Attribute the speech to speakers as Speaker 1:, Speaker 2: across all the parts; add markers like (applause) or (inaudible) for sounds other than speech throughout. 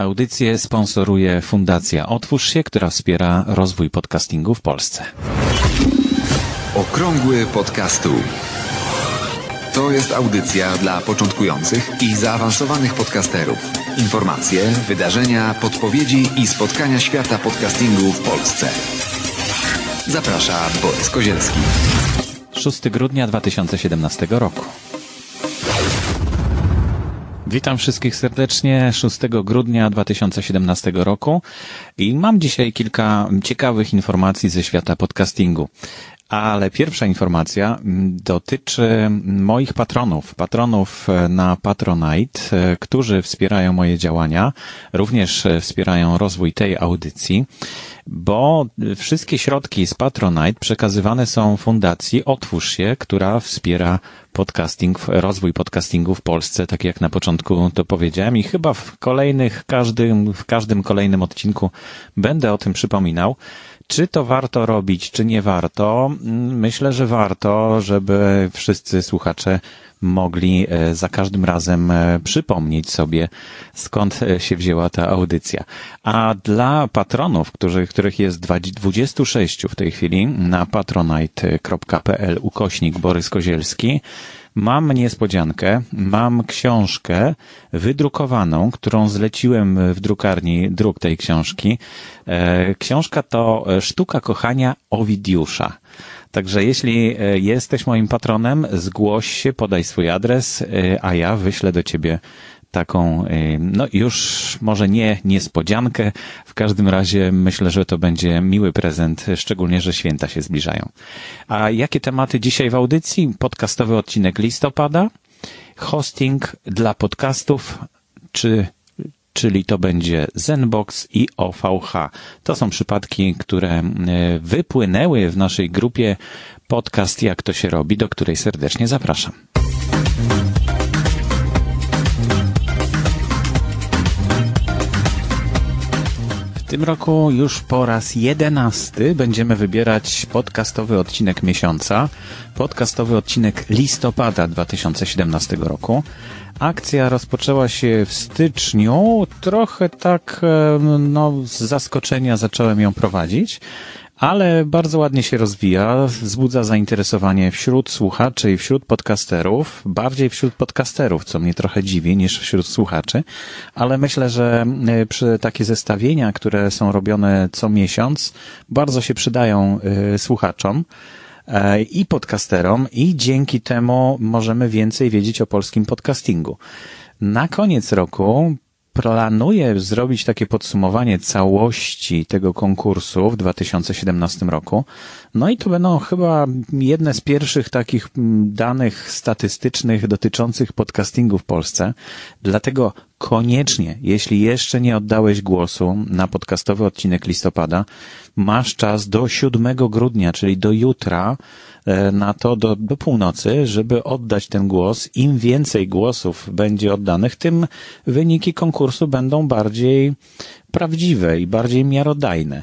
Speaker 1: Audycję sponsoruje Fundacja Otwórz się, która wspiera rozwój podcastingu w Polsce.
Speaker 2: Okrągły podcastu. To jest audycja dla początkujących i zaawansowanych podcasterów. Informacje, wydarzenia, podpowiedzi i spotkania świata podcastingu w Polsce. Zaprasza Borys Kozielski.
Speaker 1: 6 grudnia 2017 roku. Witam wszystkich serdecznie 6 grudnia 2017 roku i mam dzisiaj kilka ciekawych informacji ze świata podcastingu. Ale pierwsza informacja dotyczy moich patronów, patronów na Patronite, którzy wspierają moje działania, również wspierają rozwój tej audycji, bo wszystkie środki z Patronite przekazywane są fundacji Otwórz się, która wspiera podcasting, rozwój podcastingu w Polsce, tak jak na początku to powiedziałem i chyba w kolejnych, każdym, w każdym kolejnym odcinku będę o tym przypominał. Czy to warto robić, czy nie warto? Myślę, że warto, żeby wszyscy słuchacze mogli e, za każdym razem e, przypomnieć sobie, skąd e, się wzięła ta audycja. A dla patronów, którzy, których jest 26 w tej chwili na patronite.pl ukośnik Borys Kozielski, Mam niespodziankę, mam książkę wydrukowaną, którą zleciłem w drukarni druk tej książki. Książka to Sztuka kochania Owidiusza. Także jeśli e, jesteś moim patronem, zgłoś się, podaj swój adres, e, a ja wyślę do ciebie taką, e, no już może nie niespodziankę, w każdym razie myślę, że to będzie miły prezent, szczególnie, że święta się zbliżają. A jakie tematy dzisiaj w audycji? Podcastowy odcinek listopada, hosting dla podcastów, czy czyli to będzie Zenbox i OVH. To są przypadki, które e, wypłynęły w naszej grupie podcast Jak to się robi, do której serdecznie zapraszam. Tym roku już po raz jedenasty będziemy wybierać podcastowy odcinek miesiąca, podcastowy odcinek listopada 2017 roku. Akcja rozpoczęła się w styczniu. Trochę tak, no, z zaskoczenia zacząłem ją prowadzić, ale bardzo ładnie się rozwija, wzbudza zainteresowanie wśród słuchaczy i wśród podcasterów, bardziej wśród podcasterów, co mnie trochę dziwi niż wśród słuchaczy, ale myślę, że e, przy takie zestawienia, które są robione co miesiąc, bardzo się przydają e, słuchaczom. E, i podcasterom i dzięki temu możemy więcej wiedzieć o polskim podcastingu. Na koniec roku planuję zrobić takie podsumowanie całości tego konkursu w 2017 roku. No i to będą chyba jedne z pierwszych takich danych statystycznych dotyczących podcastingu w Polsce. Dlatego koniecznie, jeśli jeszcze nie oddałeś głosu na podcastowy odcinek listopada, masz czas do 7 grudnia, czyli do jutra, e, na to do, do północy, żeby oddać ten głos. Im więcej głosów będzie oddanych, tym wyniki konkursu będą bardziej prawdziwe i bardziej miarodajne.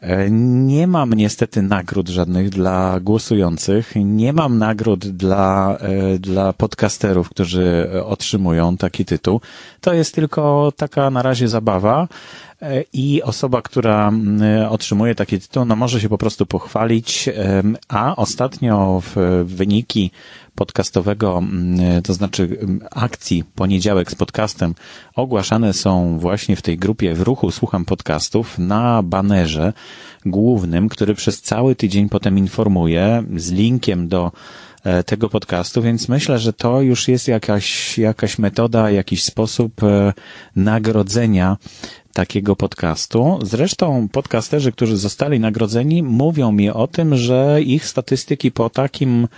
Speaker 1: E, nie mam niestety nagród żadnych dla głosujących. Nie mam nagród dla, e, dla podcasterów, którzy otrzymują taki tytuł. To jest tylko taka na razie zabawa i osoba, która otrzymuje taki tytuł, no może się po prostu pochwalić, a ostatnio w wyniki podcastowego, to znaczy akcji Poniedziałek z podcastem ogłaszane są właśnie w tej grupie w ruchu Słucham Podcastów na banerze głównym, który przez cały tydzień potem informuje z linkiem do e, tego podcastu, więc myślę, że to już jest jakaś, jakaś metoda, jakiś sposób e, nagrodzenia takiego podcastu. Zresztą podcasterzy, którzy zostali nagrodzeni, mówią mi o tym, że ich statystyki po takim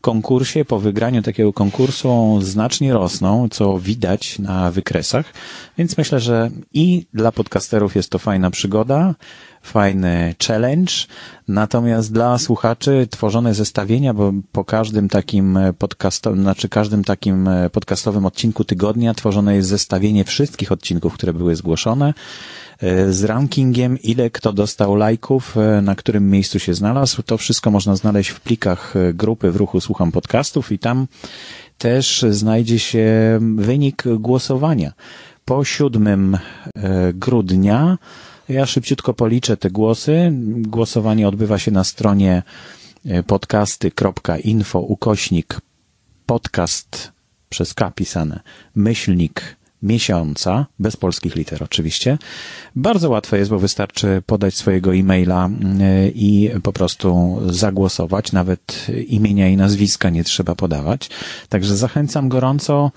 Speaker 1: konkursie, po wygraniu takiego konkursu znacznie rosną, co widać na wykresach, więc myślę, że i dla podcasterów jest to fajna przygoda, fajny challenge, natomiast dla słuchaczy tworzone zestawienia, bo po każdym takim podcastowym, znaczy każdym takim podcastowym odcinku tygodnia tworzone jest zestawienie wszystkich odcinków, które były zgłoszone, E, z rankingiem, ile kto dostał lajków, e, na którym miejscu się znalazł. To wszystko można znaleźć w plikach e, grupy w ruchu Słucham Podcastów i tam też znajdzie się wynik głosowania. po 7 grudnia. Ja szybciutko policzę te głosy. Głosowanie odbywa się na stronie podcasty.info ukośnik podcast przez K pisane myślnik miesiąca, bez polskich liter oczywiście. Bardzo łatwe jest, bo wystarczy podać swojego e-maila y, i po prostu zagłosować. Nawet imienia i nazwiska nie trzeba podawać. Także zachęcam gorąco.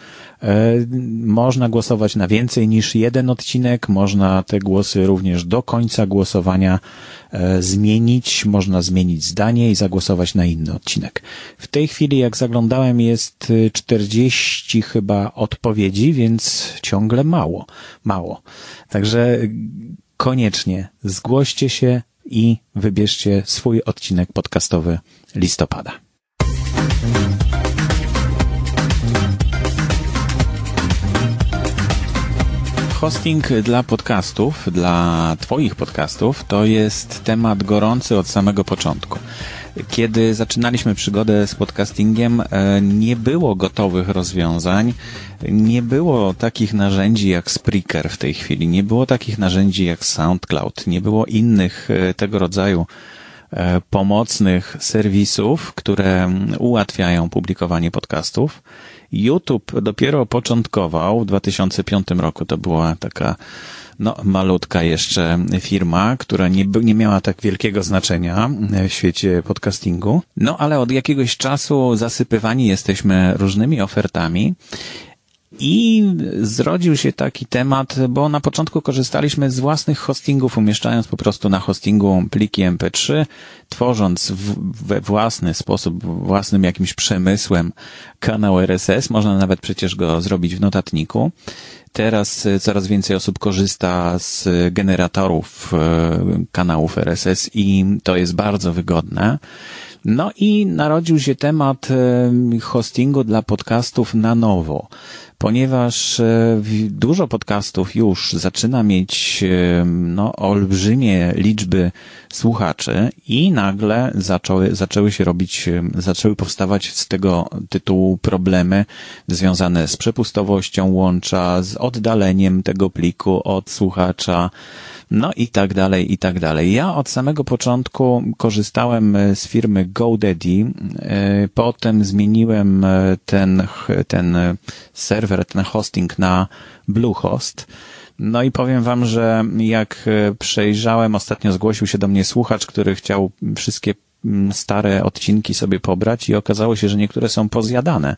Speaker 1: Y, można głosować na więcej niż jeden odcinek. Można te głosy również do końca głosowania y, zmienić. Można zmienić zdanie i zagłosować na inny odcinek. W tej chwili, jak zaglądałem, jest 40 chyba odpowiedzi, więc ciągle mało, mało. Także koniecznie zgłoście się i wybierzcie swój odcinek podcastowy listopada. Hosting dla podcastów, dla Twoich podcastów, to jest temat gorący od samego początku. Kiedy zaczynaliśmy przygodę z podcastingiem, e, nie było gotowych rozwiązań, nie było takich narzędzi jak Spreaker w tej chwili, nie było takich narzędzi jak SoundCloud, nie było innych e, tego rodzaju e, pomocnych serwisów, które ułatwiają publikowanie podcastów. YouTube dopiero początkował w 2005 roku. To była taka no, malutka jeszcze firma, która nie, nie miała tak wielkiego znaczenia w świecie podcastingu. No, ale od jakiegoś czasu zasypywani jesteśmy różnymi ofertami i zrodził się taki temat, bo na początku korzystaliśmy z własnych hostingów, umieszczając po prostu na hostingu pliki MP3, tworząc we własny sposób, własnym jakimś przemysłem kanał RSS. Można nawet przecież go zrobić w notatniku. Teraz e, coraz więcej osób korzysta z generatorów e, kanałów RSS i to jest bardzo wygodne. No i narodził się temat e, hostingu dla podcastów na nowo ponieważ e, dużo podcastów już zaczyna mieć e, no, olbrzymie liczby słuchaczy i nagle zaczęły, zaczęły się robić, e, zaczęły powstawać z tego tytułu problemy związane z przepustowością łącza, z oddaleniem tego pliku od słuchacza, no i tak dalej, i tak dalej. Ja od samego początku korzystałem z firmy GoDaddy, potem zmieniłem ten, ten serwer, ten hosting na Bluehost. No i powiem wam, że jak przejrzałem, ostatnio zgłosił się do mnie słuchacz, który chciał wszystkie stare odcinki sobie pobrać i okazało się, że niektóre są pozjadane.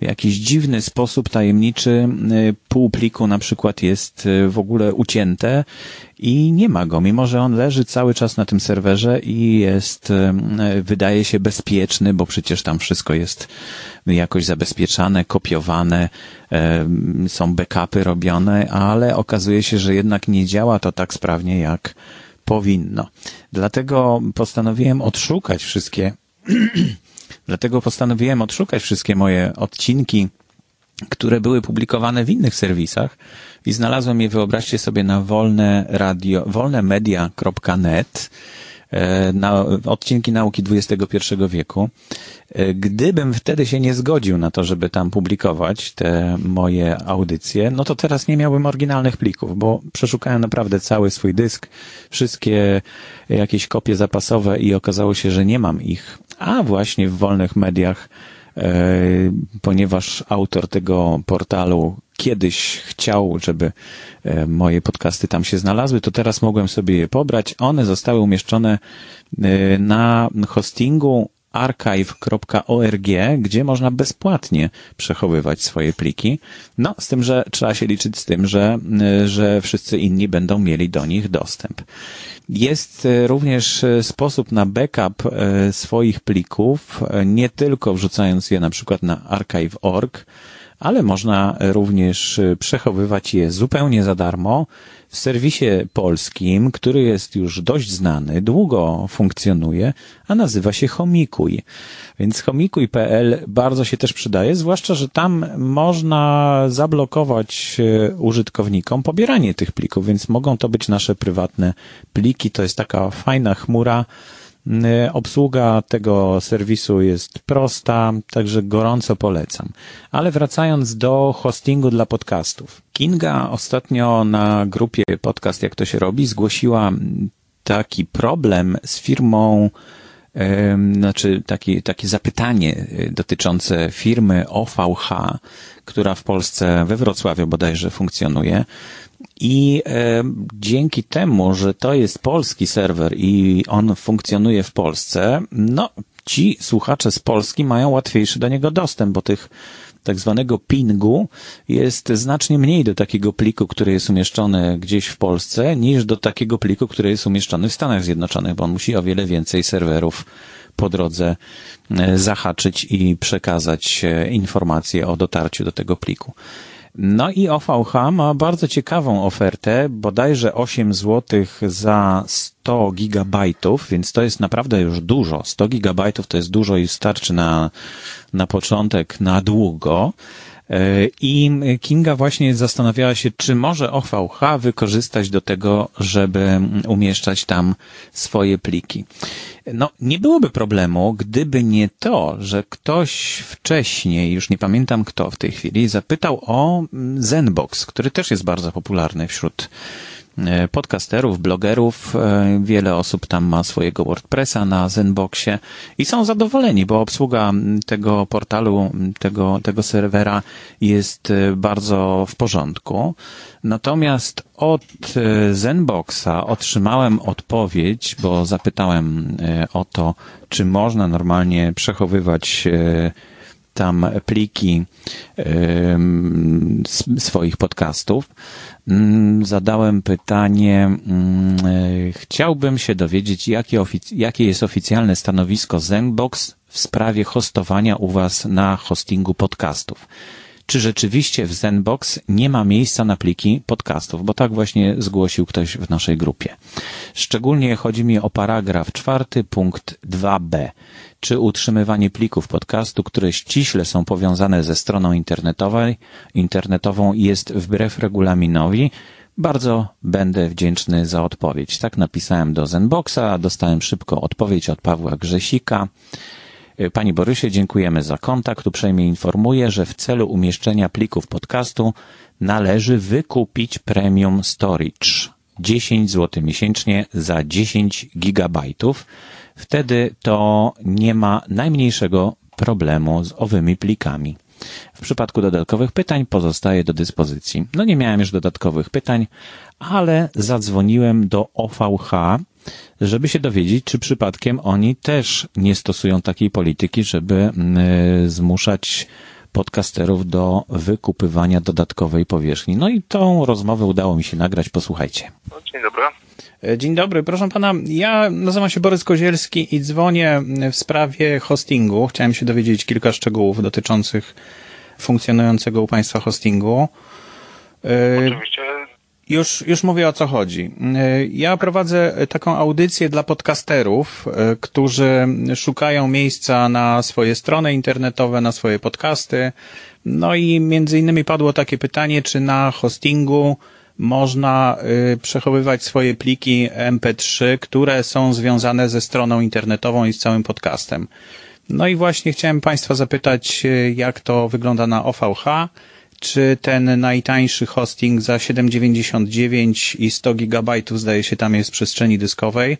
Speaker 1: W jakiś dziwny sposób tajemniczy y, pół pliku na przykład jest y, w ogóle ucięte i nie ma go, mimo że on leży cały czas na tym serwerze i jest, y, wydaje się bezpieczny, bo przecież tam wszystko jest jakoś zabezpieczane, kopiowane, są backupy robione, ale okazuje się, że jednak nie działa to tak sprawnie jak powinno. Dlatego postanowiłem odszukać wszystkie, (clears throat) dlatego postanowiłem odszukać wszystkie moje odcinki, które były publikowane w innych serwisach i znalazłem je, wyobraźcie sobie, na wolne radio, wolnemedia.net, na odcinki nauki XXI wieku. E, gdybym wtedy się nie zgodził na to, żeby tam publikować te moje audycje, no to teraz nie miałbym oryginalnych plików, bo przeszukałem naprawdę cały swój dysk, wszystkie jakieś kopie zapasowe i okazało się, że nie mam ich. A właśnie w wolnych mediach, e, ponieważ autor tego portalu kiedyś chciał, żeby e, moje podcasty tam się znalazły, to teraz mogłem sobie je pobrać. One zostały umieszczone na hostingu archive.org, gdzie można bezpłatnie przechowywać swoje pliki. No, z tym, że trzeba się liczyć z tym, że, że wszyscy inni będą mieli do nich dostęp. Jest również sposób na backup swoich plików, nie tylko wrzucając je na przykład na archive.org, ale można również przechowywać je zupełnie za darmo w serwisie polskim, który jest już dość znany, długo funkcjonuje, a nazywa się Homikuj. Więc homikuj.pl bardzo się też przydaje, zwłaszcza, że tam można zablokować e, użytkownikom pobieranie tych plików, więc mogą to być nasze prywatne pliki. To jest taka fajna chmura, Obsługa tego serwisu jest prosta, także gorąco polecam. Ale wracając do hostingu dla podcastów. Kinga ostatnio na grupie podcast Jak to się robi zgłosiła taki problem z firmą znaczy takie, takie zapytanie y, dotyczące firmy OVH, która w Polsce, we Wrocławiu bodajże funkcjonuje. I e, dzięki temu, że to jest polski serwer i on funkcjonuje w Polsce, no, ci słuchacze z Polski mają łatwiejszy do niego dostęp, bo tych tak zwanego pingu jest znacznie mniej do takiego pliku, który jest umieszczony gdzieś w Polsce, niż do takiego pliku, który jest umieszczony w Stanach Zjednoczonych, bo on musi o wiele więcej serwerów po drodze e, zahaczyć i przekazać e, informacje o dotarciu do tego pliku. No i OVH ma bardzo ciekawą ofertę, bodajże 8 zł za 100 gigabajtów, więc to jest naprawdę już dużo. 100 gigabajtów to jest dużo i starczy na, na początek, na długo. E, I Kinga właśnie zastanawiała się, czy może OVH wykorzystać do tego, żeby umieszczać tam swoje pliki. No, nie byłoby problemu, gdyby nie to, że ktoś wcześniej, już nie pamiętam kto w tej chwili, zapytał o Zenbox, który też jest bardzo popularny wśród podcasterów, blogerów. E, wiele osób tam ma swojego WordPressa na Zenboxie i są zadowoleni, bo obsługa tego portalu, tego, tego serwera jest e, bardzo w porządku. Natomiast od Zenboxa otrzymałem odpowiedź, bo zapytałem o to, czy można normalnie przechowywać tam pliki swoich podcastów. Mm, zadałem pytanie, mm, e, chciałbym się dowiedzieć, jakie, jakie jest oficjalne stanowisko Zenbox w sprawie hostowania u Was na hostingu podcastów. Czy rzeczywiście w Zenbox nie ma miejsca na pliki podcastów? Bo tak właśnie zgłosił ktoś w naszej grupie. Szczególnie chodzi mi o paragraf czwarty, punkt 2b czy utrzymywanie plików podcastu, które ściśle są powiązane ze stroną internetowej, internetową jest wbrew regulaminowi, bardzo będę wdzięczny za odpowiedź. Tak napisałem do Zenboxa, dostałem szybko odpowiedź od Pawła Grzesika. Pani Borysie, dziękujemy za kontakt. Uprzejmie informuję, że w celu umieszczenia plików podcastu należy wykupić premium storage. 10 zł miesięcznie za 10 gigabajtów wtedy to nie ma najmniejszego problemu z owymi plikami. W przypadku dodatkowych pytań pozostaje do dyspozycji. No nie miałem już dodatkowych pytań, ale zadzwoniłem do OVH, żeby się dowiedzieć, czy przypadkiem oni też nie stosują takiej polityki, żeby mm, zmuszać podcasterów do wykupywania dodatkowej powierzchni. No i tą rozmowę udało mi się nagrać. Posłuchajcie.
Speaker 3: Dzień dobry.
Speaker 1: E, dzień dobry, proszę pana. Ja nazywam się Borys Kozielski i dzwonię w sprawie hostingu. Chciałem się dowiedzieć kilka szczegółów dotyczących funkcjonującego u państwa hostingu.
Speaker 3: E, Oczywiście.
Speaker 1: Już, już mówię o co chodzi. E, ja prowadzę taką audycję dla podcasterów, którzy szukają miejsca na swoje strony internetowe, na swoje podcasty. No i między innymi padło takie pytanie, czy na hostingu można y, przechowywać swoje pliki MP3, które są związane ze stroną internetową i z całym podcastem. No i właśnie chciałem Państwa zapytać, jak to wygląda na OVH. Czy ten najtańszy hosting za 7,99 i 100 gigabajtów zdaje się tam jest przestrzeni dyskowej?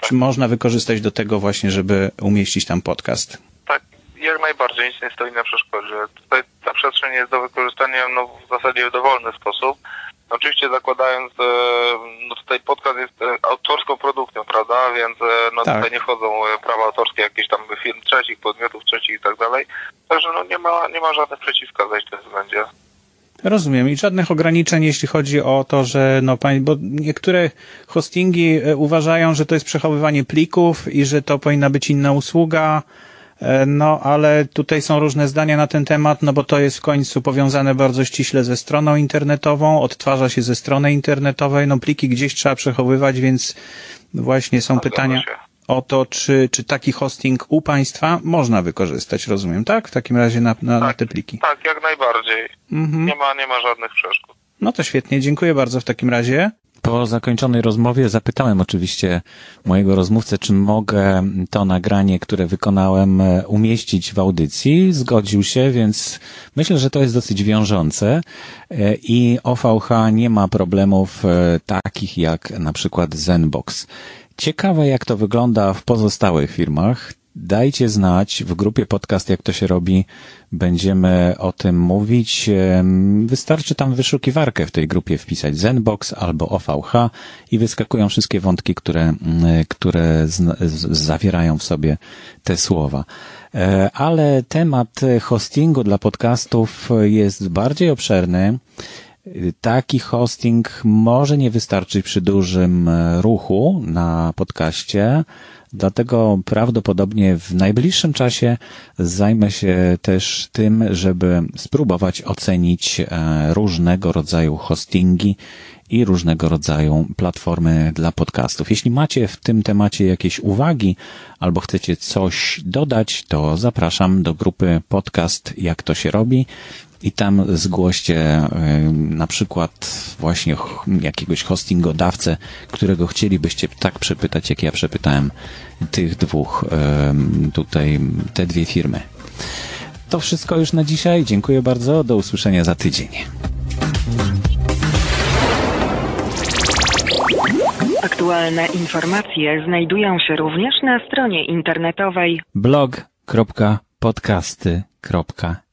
Speaker 1: Czy można wykorzystać do tego właśnie, żeby umieścić tam podcast?
Speaker 3: Tak, jak najbardziej nic nie stoi na przeszkodzie. Tutaj ta przestrzeń jest do wykorzystania no, w zasadzie w dowolny sposób. Oczywiście zakładając, e, no tutaj podcast jest e, autorską produkcją, prawda, więc e, no tak. tutaj nie wchodzą prawa autorskie jakichś tam firm trzecich, podmiotów trzecich i tak dalej. Także no nie ma, nie ma żadnych przeciwwskazań w tym względzie.
Speaker 1: Rozumiem i żadnych ograniczeń, jeśli chodzi o to, że no bo niektóre hostingi uważają, że to jest przechowywanie plików i że to powinna być inna usługa, E, no, ale tutaj są różne zdania na ten temat, no bo to jest w końcu powiązane bardzo ściśle ze stroną internetową, odtwarza się ze strony internetowej, no pliki gdzieś trzeba przechowywać, więc właśnie są pytania o to, czy, czy taki hosting u Państwa można wykorzystać, rozumiem, tak? W takim razie na, na,
Speaker 3: tak,
Speaker 1: na te pliki.
Speaker 3: Tak, jak najbardziej. Mhm. Nie, ma, nie ma żadnych przeszkód.
Speaker 1: No to świetnie, dziękuję bardzo w takim razie. Po zakończonej rozmowie zapytałem oczywiście mojego rozmówcę, czy mogę to nagranie, które wykonałem, e, umieścić w audycji. Zgodził się, więc myślę, że to jest dosyć wiążące e, i OVH nie ma problemów e, takich jak na przykład Zenbox. Ciekawe, jak to wygląda w pozostałych firmach. Dajcie znać w grupie podcast, jak to się robi. Będziemy o tym mówić. Wystarczy tam wyszukiwarkę w tej grupie wpisać Zenbox albo OVH i wyskakują wszystkie wątki, które, które z, z, zawierają w sobie te słowa. E, ale temat hostingu dla podcastów jest bardziej obszerny. Taki hosting może nie wystarczyć przy dużym ruchu na podcaście, Dlatego prawdopodobnie w najbliższym czasie zajmę się też tym, żeby spróbować ocenić e, różnego rodzaju hostingi i różnego rodzaju platformy dla podcastów. Jeśli macie w tym temacie jakieś uwagi albo chcecie coś dodać, to zapraszam do grupy podcast Jak to się robi i tam zgłoście na przykład właśnie jakiegoś hostingodawcę, którego chcielibyście tak przepytać, jak ja przepytałem tych dwóch tutaj, te dwie firmy. To wszystko już na dzisiaj. Dziękuję bardzo. Do usłyszenia za tydzień.
Speaker 4: Aktualne informacje znajdują się również na stronie internetowej
Speaker 1: blog.podcasty.com